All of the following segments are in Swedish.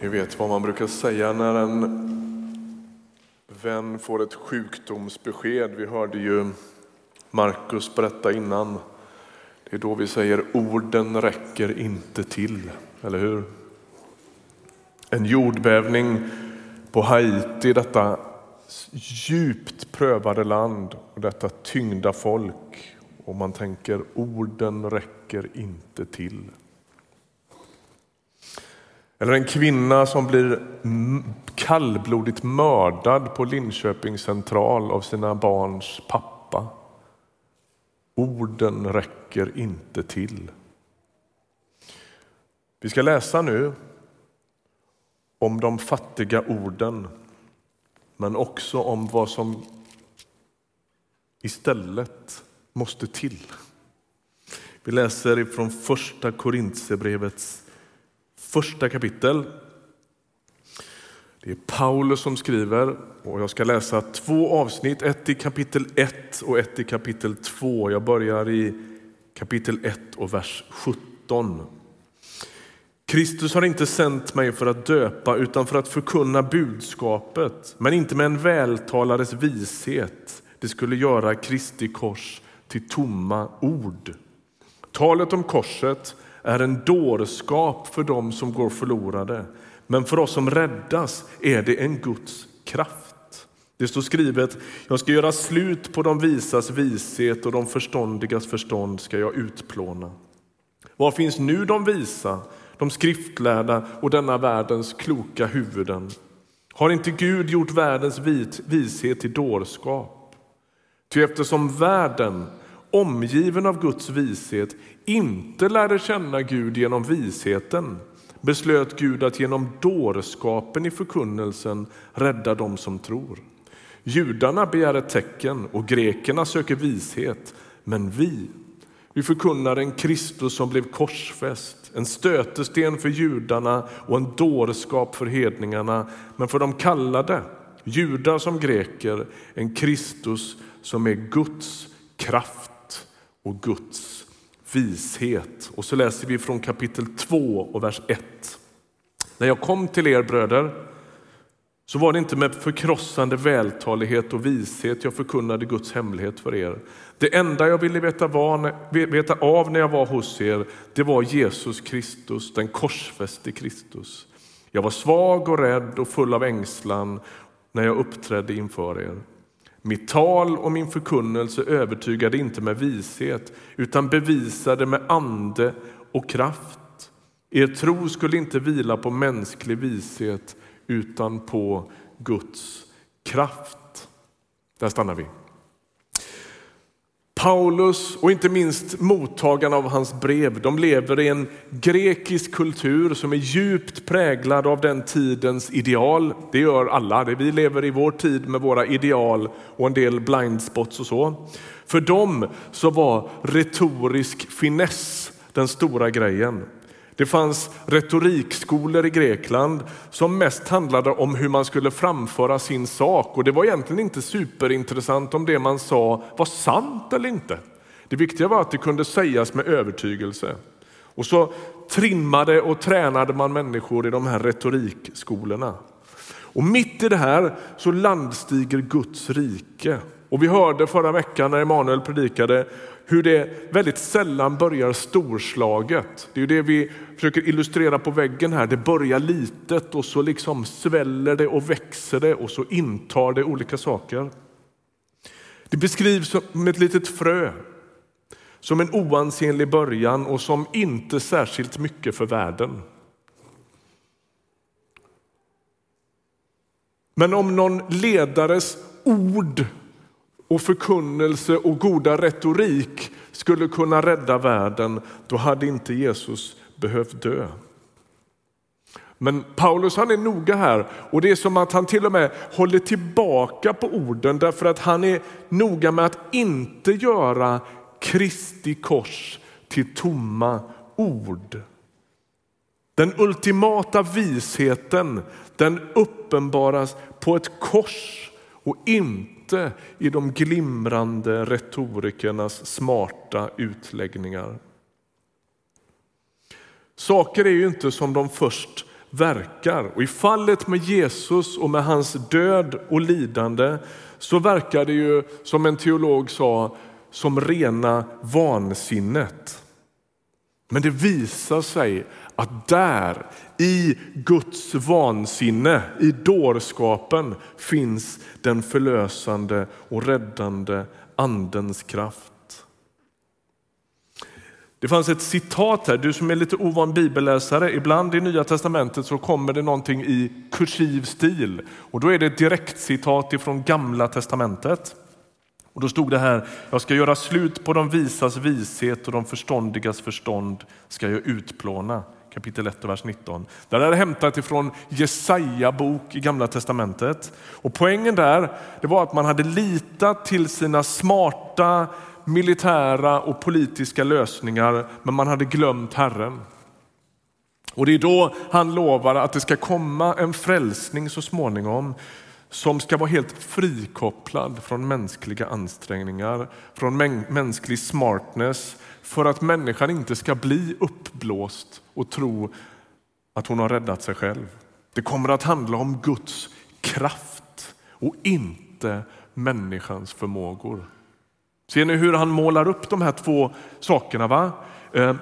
Ni vet vad man brukar säga när en vän får ett sjukdomsbesked. Vi hörde ju Markus berätta innan. Det är då vi säger orden räcker inte till, eller hur? En jordbävning på Haiti, detta djupt prövade land och detta tyngda folk. Och man tänker orden räcker inte till. Eller en kvinna som blir kallblodigt mördad på Linköpings central av sina barns pappa. Orden räcker inte till. Vi ska läsa nu om de fattiga orden men också om vad som istället måste till. Vi läser från första Korintierbrevets första kapitel. Det är Paulus som skriver och jag ska läsa två avsnitt, ett i kapitel 1 och ett i kapitel 2. Jag börjar i kapitel 1 och vers 17. Kristus har inte sänt mig för att döpa utan för att förkunna budskapet, men inte med en vältalares vishet. Det skulle göra Kristi kors till tomma ord. Talet om korset är en dårskap för dem som går förlorade. Men för oss som räddas är det en Guds kraft. Det står skrivet, jag ska göra slut på de visas vishet och de förståndigas förstånd ska jag utplåna. Var finns nu de visa, de skriftlärda och denna världens kloka huvuden? Har inte Gud gjort världens vishet till dårskap? Ty eftersom världen omgiven av Guds vishet, inte lärde känna Gud genom visheten beslöt Gud att genom dårskapen i förkunnelsen rädda dem som tror. Judarna begär ett tecken och grekerna söker vishet, men vi, vi förkunnar en Kristus som blev korsfäst, en stötesten för judarna och en dårskap för hedningarna, men för de kallade, judar som greker, en Kristus som är Guds kraft och Guds vishet. Och så läser vi från kapitel 2 och vers 1. När jag kom till er bröder så var det inte med förkrossande vältalighet och vishet jag förkunnade Guds hemlighet för er. Det enda jag ville veta, var, veta av när jag var hos er, det var Jesus Kristus, den korsfäste Kristus. Jag var svag och rädd och full av ängslan när jag uppträdde inför er. Mitt tal och min förkunnelse övertygade inte med vishet utan bevisade med ande och kraft. Er tro skulle inte vila på mänsklig vishet utan på Guds kraft. Där stannar vi. Paulus och inte minst mottagarna av hans brev, de lever i en grekisk kultur som är djupt präglad av den tidens ideal. Det gör alla. Vi lever i vår tid med våra ideal och en del blindspots och så. För dem så var retorisk finess den stora grejen. Det fanns retorikskolor i Grekland som mest handlade om hur man skulle framföra sin sak och det var egentligen inte superintressant om det man sa var sant eller inte. Det viktiga var att det kunde sägas med övertygelse. Och så trimmade och tränade man människor i de här retorikskolorna. Och mitt i det här så landstiger Guds rike. Och vi hörde förra veckan när Emanuel predikade hur det väldigt sällan börjar storslaget. Det är det vi försöker illustrera på väggen här. Det börjar litet och så liksom sväller det och växer det och så intar det olika saker. Det beskrivs som ett litet frö, som en oansenlig början och som inte särskilt mycket för världen. Men om någon ledares ord och förkunnelse och goda retorik skulle kunna rädda världen, då hade inte Jesus behövt dö. Men Paulus han är noga här och det är som att han till och med håller tillbaka på orden därför att han är noga med att inte göra Kristi kors till tomma ord. Den ultimata visheten den uppenbaras på ett kors och inte inte i de glimrande retorikernas smarta utläggningar. Saker är ju inte som de först verkar. Och I fallet med Jesus och med hans död och lidande så verkar det ju, som en teolog sa, som rena vansinnet. Men det visar sig att där, i Guds vansinne, i dårskapen, finns den förlösande och räddande Andens kraft. Det fanns ett citat här, du som är lite ovan bibelläsare, ibland i Nya Testamentet så kommer det någonting i kursiv stil och då är det ett direktcitat ifrån Gamla Testamentet. Och då stod det här, jag ska göra slut på de visas vishet och de förståndigas förstånd ska jag utplåna. Kapitel 1 och vers 19. Det är hämtat ifrån Jesaja bok i Gamla Testamentet. Och poängen där det var att man hade litat till sina smarta militära och politiska lösningar, men man hade glömt Herren. Och det är då han lovar att det ska komma en frälsning så småningom som ska vara helt frikopplad från mänskliga ansträngningar, från mänsklig smartness, för att människan inte ska bli uppblåst och tro att hon har räddat sig själv. Det kommer att handla om Guds kraft och inte människans förmågor. Ser ni hur han målar upp de här två sakerna? Va? Eh,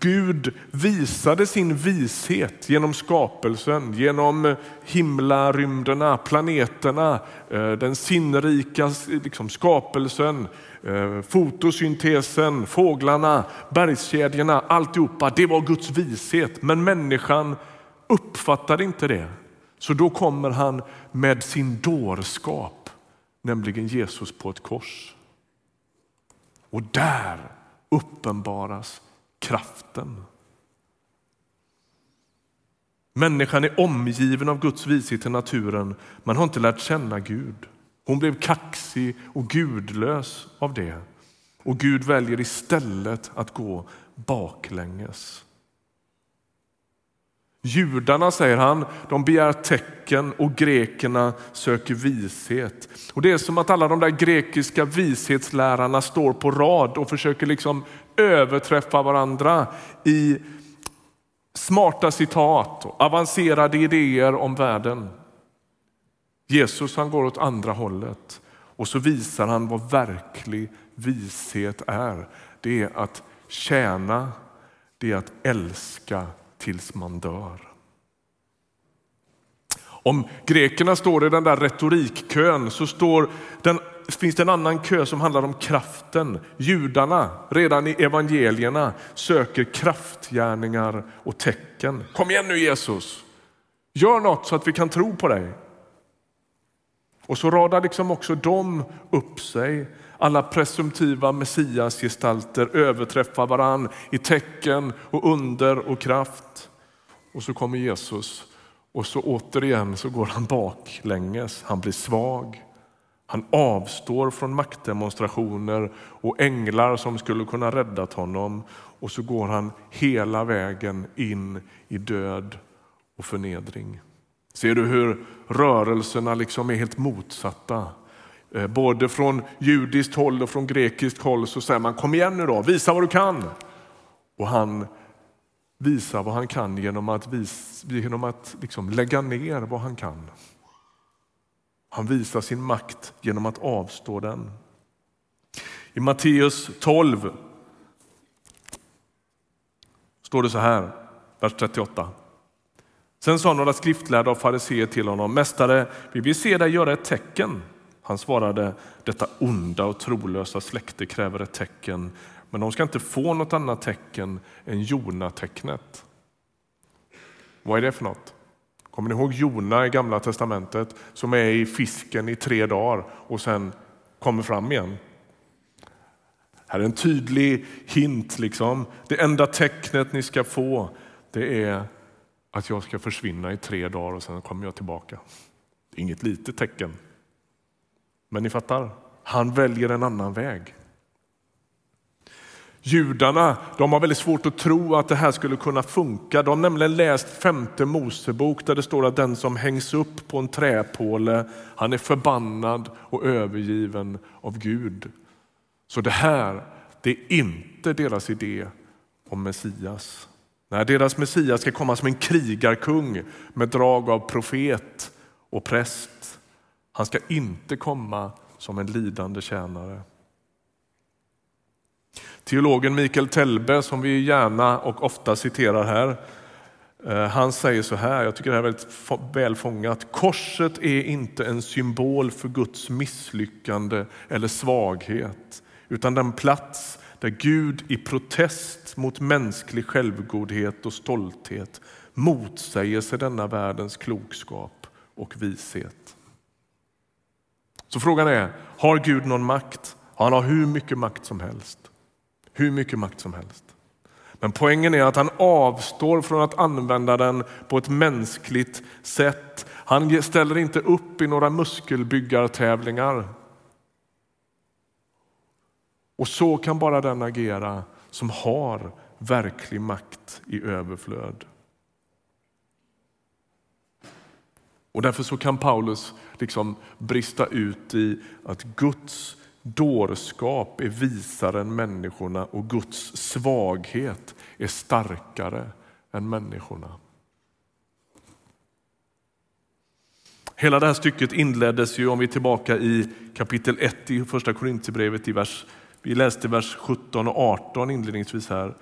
Gud visade sin vishet genom skapelsen, genom himlarymderna, planeterna, eh, den sinnrika liksom, skapelsen, eh, fotosyntesen, fåglarna, bergskedjorna, alltihopa. Det var Guds vishet, men människan uppfattade inte det. Så då kommer han med sin dårskap, nämligen Jesus på ett kors. Och där uppenbaras kraften. Människan är omgiven av Guds vishet i naturen. Man har inte lärt känna Gud. Hon blev kaxig och gudlös av det. Och Gud väljer istället att gå baklänges. Judarna, säger han, de begär tecken och grekerna söker vishet. Och Det är som att alla de där grekiska vishetslärarna står på rad och försöker liksom överträffa varandra i smarta citat och avancerade idéer om världen. Jesus han går åt andra hållet och så visar han vad verklig vishet är. Det är att tjäna, det är att älska tills man dör. Om grekerna står i den där retorikkön så står den, finns det en annan kö som handlar om kraften. Judarna, redan i evangelierna, söker kraftgärningar och tecken. Kom igen nu Jesus, gör något så att vi kan tro på dig. Och så radar liksom också de upp sig alla presumtiva messiasgestalter överträffar varann i tecken och under och kraft. Och så kommer Jesus och så återigen så går han baklänges. Han blir svag. Han avstår från maktdemonstrationer och änglar som skulle kunna räddat honom och så går han hela vägen in i död och förnedring. Ser du hur rörelserna liksom är helt motsatta? Eh, både från judiskt håll och från grekiskt håll så säger man kom igen nu då, visa vad du kan. Och han visar vad han kan genom att, vis, genom att liksom lägga ner vad han kan. Han visar sin makt genom att avstå den. I Matteus 12 står det så här, vers 38. Sen sa några skriftlärda och fariseer till honom, Mästare, vi vill se dig göra ett tecken. Han svarade, detta onda och trolösa släkte kräver ett tecken, men de ska inte få något annat tecken än Jona-tecknet. Vad är det för något? Kommer ni ihåg Jona i Gamla testamentet som är i fisken i tre dagar och sen kommer fram igen? Här är en tydlig hint. Liksom. Det enda tecknet ni ska få det är att jag ska försvinna i tre dagar och sen kommer jag tillbaka. Inget litet tecken. Men ni fattar, han väljer en annan väg. Judarna de har väldigt svårt att tro att det här skulle kunna funka. De har nämligen läst femte Mosebok där det står att den som hängs upp på en träpåle, han är förbannad och övergiven av Gud. Så det här, det är inte deras idé om Messias. Nej, deras Messias ska komma som en krigarkung med drag av profet och präst. Han ska inte komma som en lidande tjänare. Teologen Mikael Telbe, som vi gärna och ofta citerar här, eh, han säger så här, jag tycker det här är väldigt väl fångat. Korset är inte en symbol för Guds misslyckande eller svaghet, utan den plats där Gud i protest mot mänsklig självgodhet och stolthet motsäger sig denna världens klokskap och vishet. Så frågan är, har Gud någon makt? Han har hur mycket makt som helst. Hur mycket makt som helst. Men poängen är att han avstår från att använda den på ett mänskligt sätt. Han ställer inte upp i några muskelbyggartävlingar. Och så kan bara den agera som har verklig makt i överflöd. Och därför så kan Paulus liksom brista ut i att Guds dårskap är visare än människorna och Guds svaghet är starkare än människorna. Hela det här stycket inleddes ju, om vi är tillbaka i kapitel 1 i första Korinthierbrevet, i vers vi läste vers 17 och 18 inledningsvis här.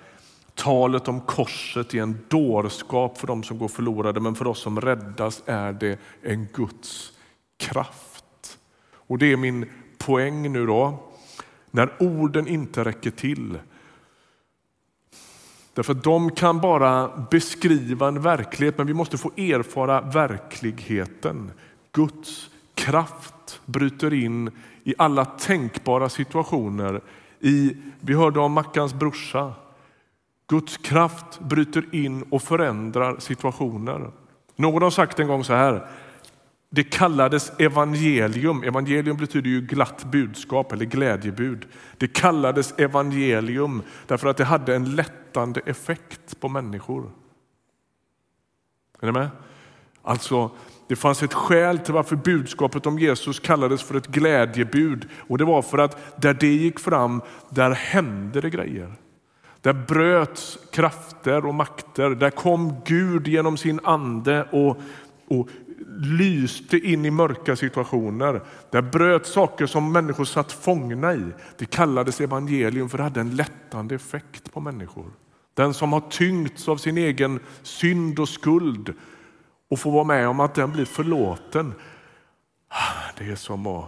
Talet om korset är en dårskap för dem som går förlorade, men för oss som räddas är det en Guds kraft. Och det är min poäng nu då. När orden inte räcker till. Därför att de kan bara beskriva en verklighet, men vi måste få erfara verkligheten. Guds kraft bryter in i alla tänkbara situationer. I, vi hörde om Mackans brorsa. Guds kraft bryter in och förändrar situationer. Någon har sagt en gång så här. Det kallades evangelium. Evangelium betyder ju glatt budskap eller glädjebud. Det kallades evangelium därför att det hade en lättande effekt på människor. Är ni med? Alltså, det fanns ett skäl till varför budskapet om Jesus kallades för ett glädjebud och det var för att där det gick fram, där hände det grejer. Där bröts krafter och makter. Där kom Gud genom sin ande och, och lyste in i mörka situationer. Där bröt saker som människor satt fångna i. Det kallades evangelium för det hade en lättande effekt på människor. Den som har tyngts av sin egen synd och skuld och få vara med om att den blir förlåten. Ah, det är som att,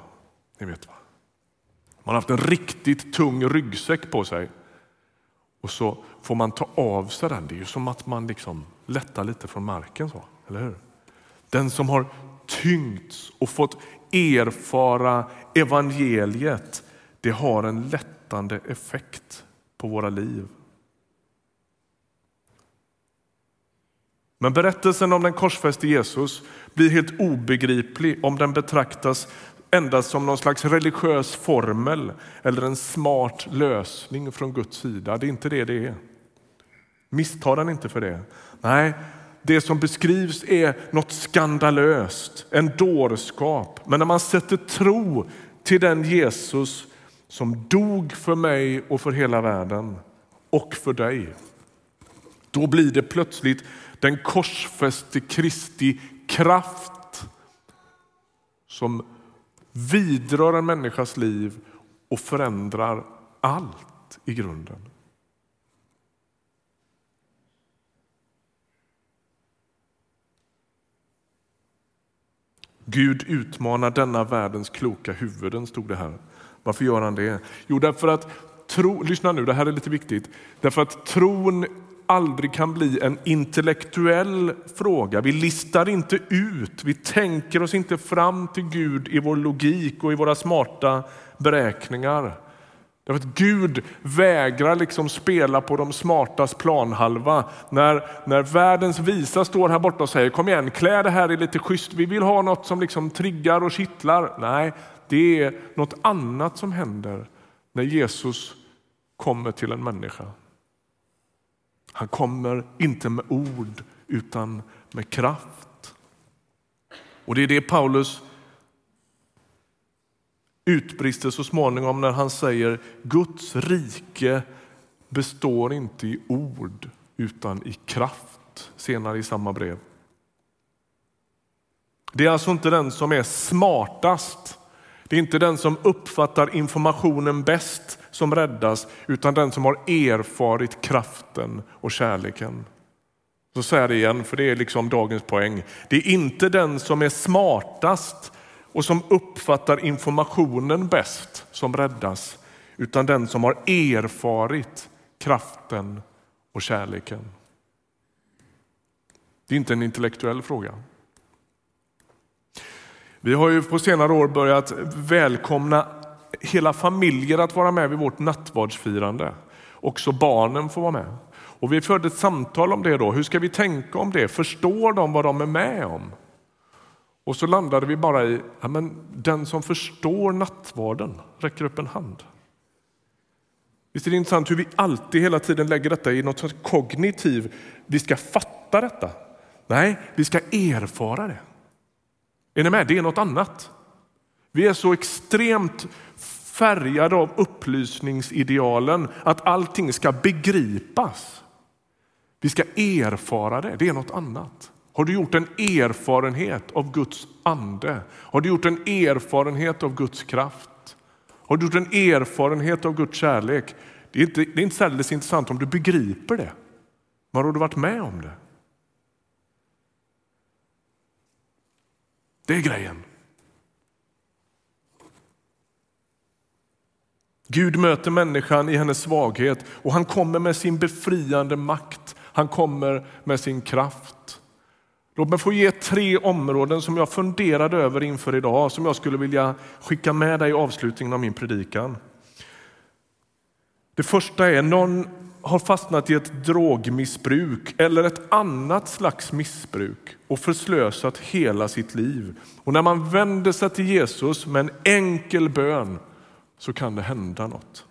ni vet vad. Man har haft en riktigt tung ryggsäck på sig och så får man ta av sig den. Det är ju som att man liksom lättar lite från marken. så, eller hur? Den som har tyngts och fått erfara evangeliet, det har en lättande effekt på våra liv. Men berättelsen om den korsfäste Jesus blir helt obegriplig om den betraktas endast som någon slags religiös formel eller en smart lösning från Guds sida. Det är inte det det är. Missta den inte för det. Nej, det som beskrivs är något skandalöst, en dårskap. Men när man sätter tro till den Jesus som dog för mig och för hela världen och för dig, då blir det plötsligt den korsfäste Kristi kraft som vidrör en människas liv och förändrar allt i grunden. Gud utmanar denna världens kloka huvuden, stod det här. Varför gör han det? Jo, därför att tro, lyssna nu, det här är lite viktigt. Därför att tron aldrig kan bli en intellektuell fråga. Vi listar inte ut, vi tänker oss inte fram till Gud i vår logik och i våra smarta beräkningar. Därför att Gud vägrar liksom spela på de smartas planhalva. När, när världens visa står här borta och säger kom igen, klä det här i lite schysst. Vi vill ha något som liksom triggar och kittlar. Nej, det är något annat som händer när Jesus kommer till en människa. Han kommer inte med ord utan med kraft. Och det är det Paulus utbrister så småningom när han säger Guds rike består inte i ord utan i kraft, senare i samma brev. Det är alltså inte den som är smartast, det är inte den som uppfattar informationen bäst som räddas, utan den som har erfarit kraften och kärleken. Så säger jag det igen, för det är liksom dagens poäng. Det är inte den som är smartast och som uppfattar informationen bäst som räddas, utan den som har erfarit kraften och kärleken. Det är inte en intellektuell fråga. Vi har ju på senare år börjat välkomna hela familjer att vara med vid vårt nattvardsfirande. Också barnen får vara med. Och vi förde ett samtal om det då. Hur ska vi tänka om det? Förstår de vad de är med om? Och så landade vi bara i, ja, men den som förstår nattvarden räcker upp en hand. Visst är det intressant hur vi alltid hela tiden lägger detta i något sorts kognitiv, vi ska fatta detta. Nej, vi ska erfara det. Är ni med? Det är något annat. Vi är så extremt färgade av upplysningsidealen att allting ska begripas. Vi ska erfara det, det är något annat. Har du gjort en erfarenhet av Guds ande? Har du gjort en erfarenhet av Guds kraft? Har du gjort en erfarenhet av Guds kärlek? Det är inte, det är inte särskilt intressant om du begriper det. Men har du varit med om det? Det är grejen. Gud möter människan i hennes svaghet och han kommer med sin befriande makt. Han kommer med sin kraft. Låt mig få ge tre områden som jag funderade över inför idag som jag skulle vilja skicka med dig i avslutningen av min predikan. Det första är någon har fastnat i ett drogmissbruk eller ett annat slags missbruk och förslösat hela sitt liv. Och när man vänder sig till Jesus med en enkel bön så kan det hända något.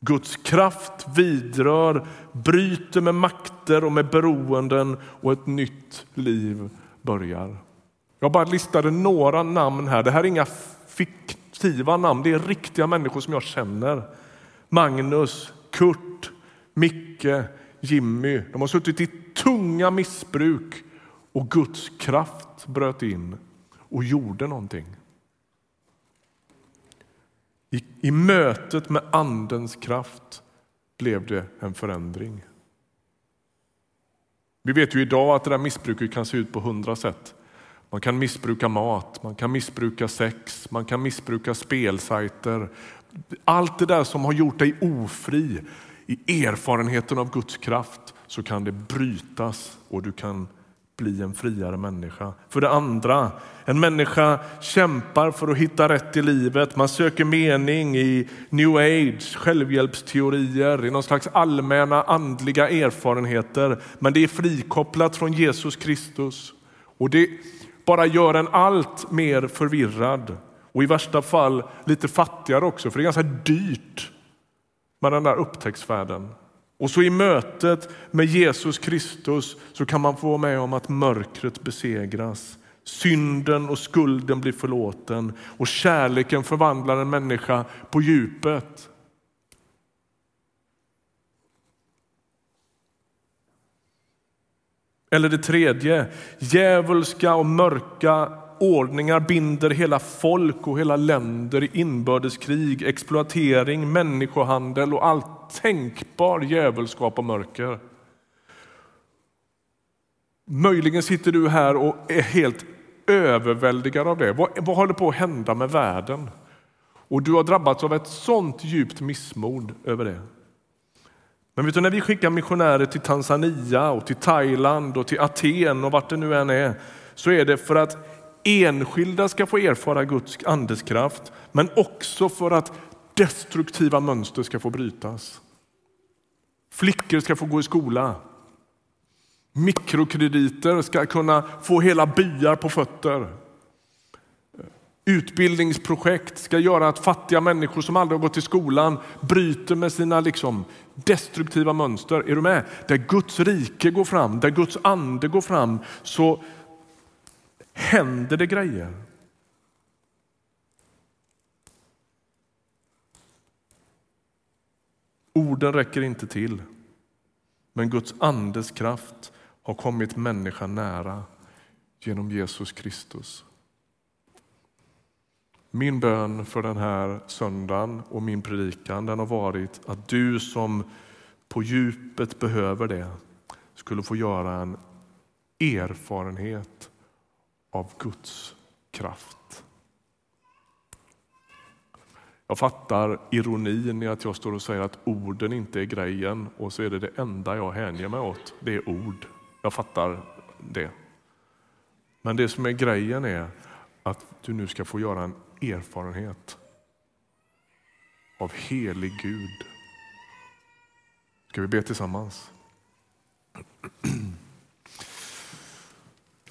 Guds kraft vidrör, bryter med makter och med beroenden och ett nytt liv börjar. Jag bara listade några namn här. Det här är inga fiktiva namn, det är riktiga människor som jag känner. Magnus, Kurt, Micke, Jimmy. De har suttit i tunga missbruk och Guds kraft bröt in och gjorde någonting. I, I mötet med Andens kraft blev det en förändring. Vi vet ju idag att det där missbruket kan se ut på hundra sätt. Man kan missbruka mat, man kan missbruka sex, man kan missbruka spelsajter. Allt det där som har gjort dig ofri i erfarenheten av Guds kraft så kan det brytas och du kan bli en friare människa. För det andra, en människa kämpar för att hitta rätt i livet. Man söker mening i new age, självhjälpsteorier, i någon slags allmänna andliga erfarenheter. Men det är frikopplat från Jesus Kristus. Och det bara gör en allt mer förvirrad och i värsta fall lite fattigare också, för det är ganska dyrt med den där upptäcktsfärden. Och så i mötet med Jesus Kristus så kan man få vara med om att mörkret besegras. Synden och skulden blir förlåten och kärleken förvandlar en människa på djupet. Eller det tredje, djävulska och mörka ordningar binder hela folk och hela länder i inbördeskrig, exploatering, människohandel och allt tänkbar djävulskap och mörker. Möjligen sitter du här och är helt överväldigad av det. Vad, vad håller på att hända med världen? Och du har drabbats av ett sånt djupt missmod över det. Men vet du, när vi skickar missionärer till Tanzania och till Thailand och till Aten och vart det nu än är, så är det för att enskilda ska få erfara Guds andes kraft, men också för att destruktiva mönster ska få brytas. Flickor ska få gå i skola. Mikrokrediter ska kunna få hela byar på fötter. Utbildningsprojekt ska göra att fattiga människor som aldrig har gått i skolan bryter med sina liksom destruktiva mönster. Är du med? Där Guds rike går fram, där Guds ande går fram, så händer det grejer. Orden räcker inte till. Men Guds andes kraft har kommit människan nära genom Jesus Kristus. Min bön för den här söndagen och min predikan den har varit att du som på djupet behöver det skulle få göra en erfarenhet av Guds kraft. Jag fattar ironin i att jag står och säger att orden inte är grejen och så är det det enda jag hänger mig åt, det är ord. Jag fattar det. Men det som är grejen är att du nu ska få göra en erfarenhet av helig Gud. Ska vi be tillsammans?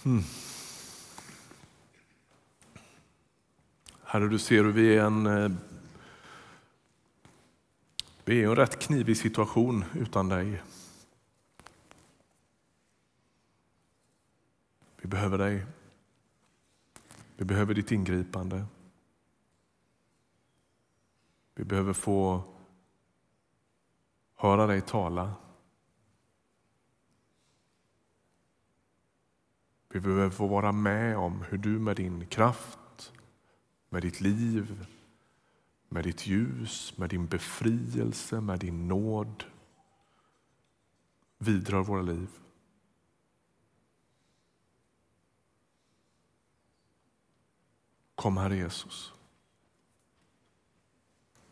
Mm. Herre, du ser hur vi är en eh, vi är i en rätt knivig situation utan dig. Vi behöver dig. Vi behöver ditt ingripande. Vi behöver få höra dig tala. Vi behöver få vara med om hur du med din kraft, med ditt liv, med ditt ljus, med din befrielse, med din nåd vidrör våra liv. Kom Herre Jesus.